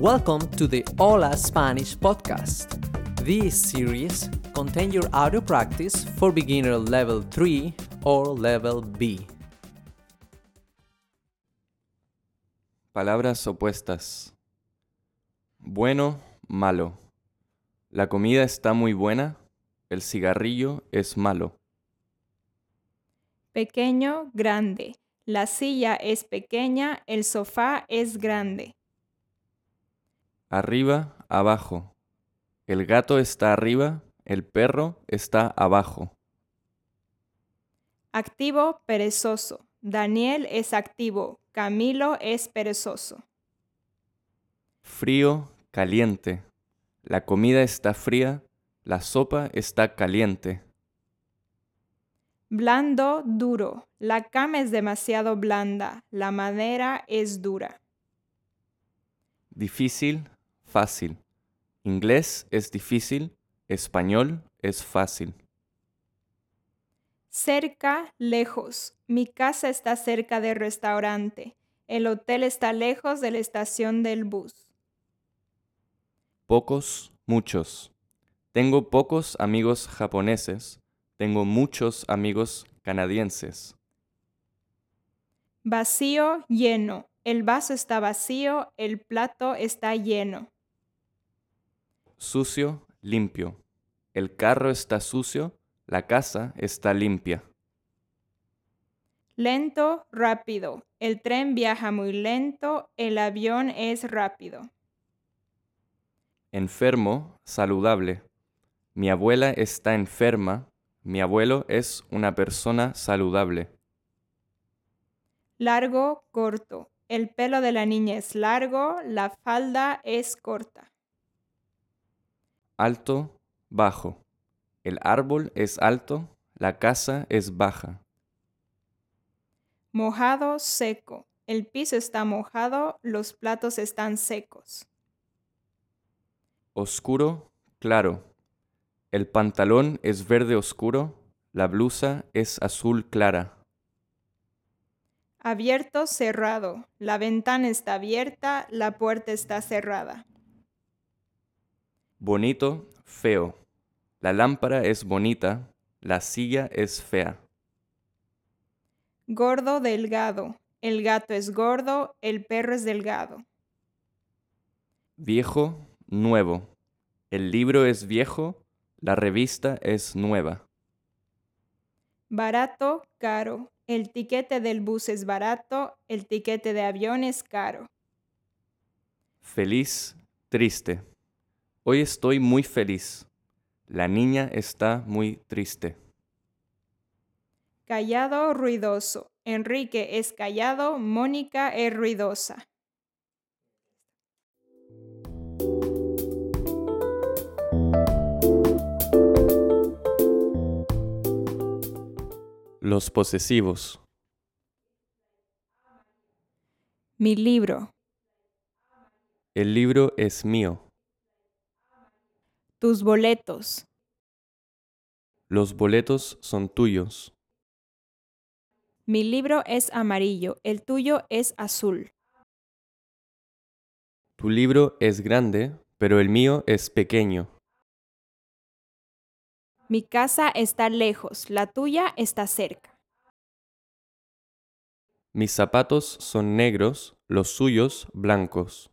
Welcome to the Hola Spanish podcast. This series contains your audio practice for beginner level 3 or level B. Palabras opuestas. Bueno, malo. La comida está muy buena, el cigarrillo es malo. Pequeño, grande. La silla es pequeña, el sofá es grande. Arriba, abajo. El gato está arriba, el perro está abajo. Activo, perezoso. Daniel es activo, Camilo es perezoso. Frío, caliente. La comida está fría, la sopa está caliente. Blando, duro. La cama es demasiado blanda, la madera es dura. Difícil, fácil. Inglés es difícil, español es fácil. Cerca, lejos. Mi casa está cerca del restaurante. El hotel está lejos de la estación del bus. Pocos, muchos. Tengo pocos amigos japoneses, tengo muchos amigos canadienses. Vacío, lleno. El vaso está vacío, el plato está lleno. Sucio, limpio. El carro está sucio, la casa está limpia. Lento, rápido. El tren viaja muy lento, el avión es rápido. Enfermo, saludable. Mi abuela está enferma, mi abuelo es una persona saludable. Largo, corto. El pelo de la niña es largo, la falda es corta. Alto, bajo. El árbol es alto, la casa es baja. Mojado, seco. El piso está mojado, los platos están secos. Oscuro, claro. El pantalón es verde oscuro, la blusa es azul clara. Abierto, cerrado. La ventana está abierta, la puerta está cerrada. Bonito, feo. La lámpara es bonita, la silla es fea. Gordo, delgado. El gato es gordo, el perro es delgado. Viejo, nuevo. El libro es viejo, la revista es nueva. Barato, caro. El tiquete del bus es barato, el tiquete de avión es caro. Feliz, triste. Hoy estoy muy feliz. La niña está muy triste. Callado, ruidoso. Enrique es callado, Mónica es ruidosa. Los posesivos. Mi libro. El libro es mío. Tus boletos. Los boletos son tuyos. Mi libro es amarillo, el tuyo es azul. Tu libro es grande, pero el mío es pequeño. Mi casa está lejos, la tuya está cerca. Mis zapatos son negros, los suyos blancos.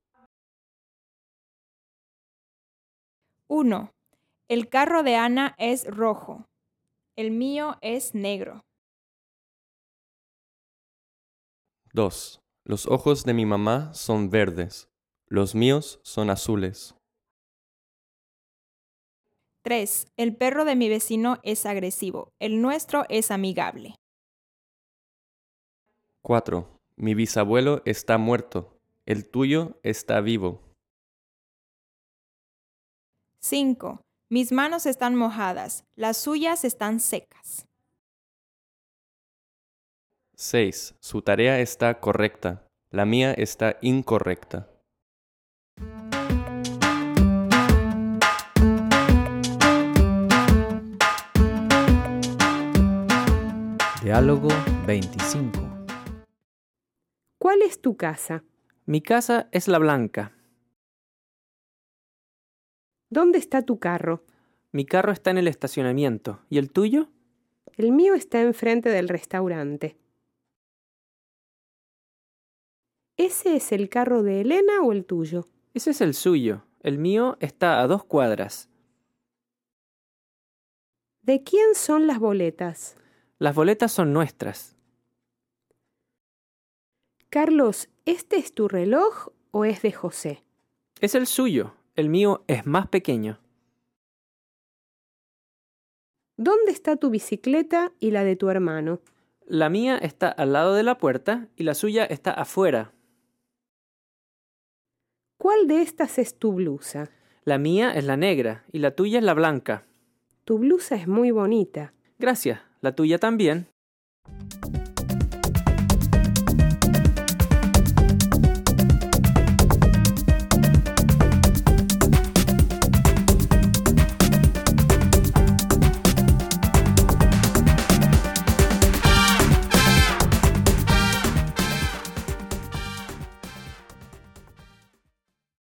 1. El carro de Ana es rojo. El mío es negro. 2. Los ojos de mi mamá son verdes. Los míos son azules. 3. El perro de mi vecino es agresivo. El nuestro es amigable. 4. Mi bisabuelo está muerto. El tuyo está vivo. 5. Mis manos están mojadas. Las suyas están secas. 6. Su tarea está correcta. La mía está incorrecta. Diálogo 25. ¿Cuál es tu casa? Mi casa es la blanca. ¿Dónde está tu carro? Mi carro está en el estacionamiento. ¿Y el tuyo? El mío está enfrente del restaurante. ¿Ese es el carro de Elena o el tuyo? Ese es el suyo. El mío está a dos cuadras. ¿De quién son las boletas? Las boletas son nuestras. Carlos, ¿este es tu reloj o es de José? Es el suyo. El mío es más pequeño. ¿Dónde está tu bicicleta y la de tu hermano? La mía está al lado de la puerta y la suya está afuera. ¿Cuál de estas es tu blusa? La mía es la negra y la tuya es la blanca. Tu blusa es muy bonita. Gracias. La tuya también.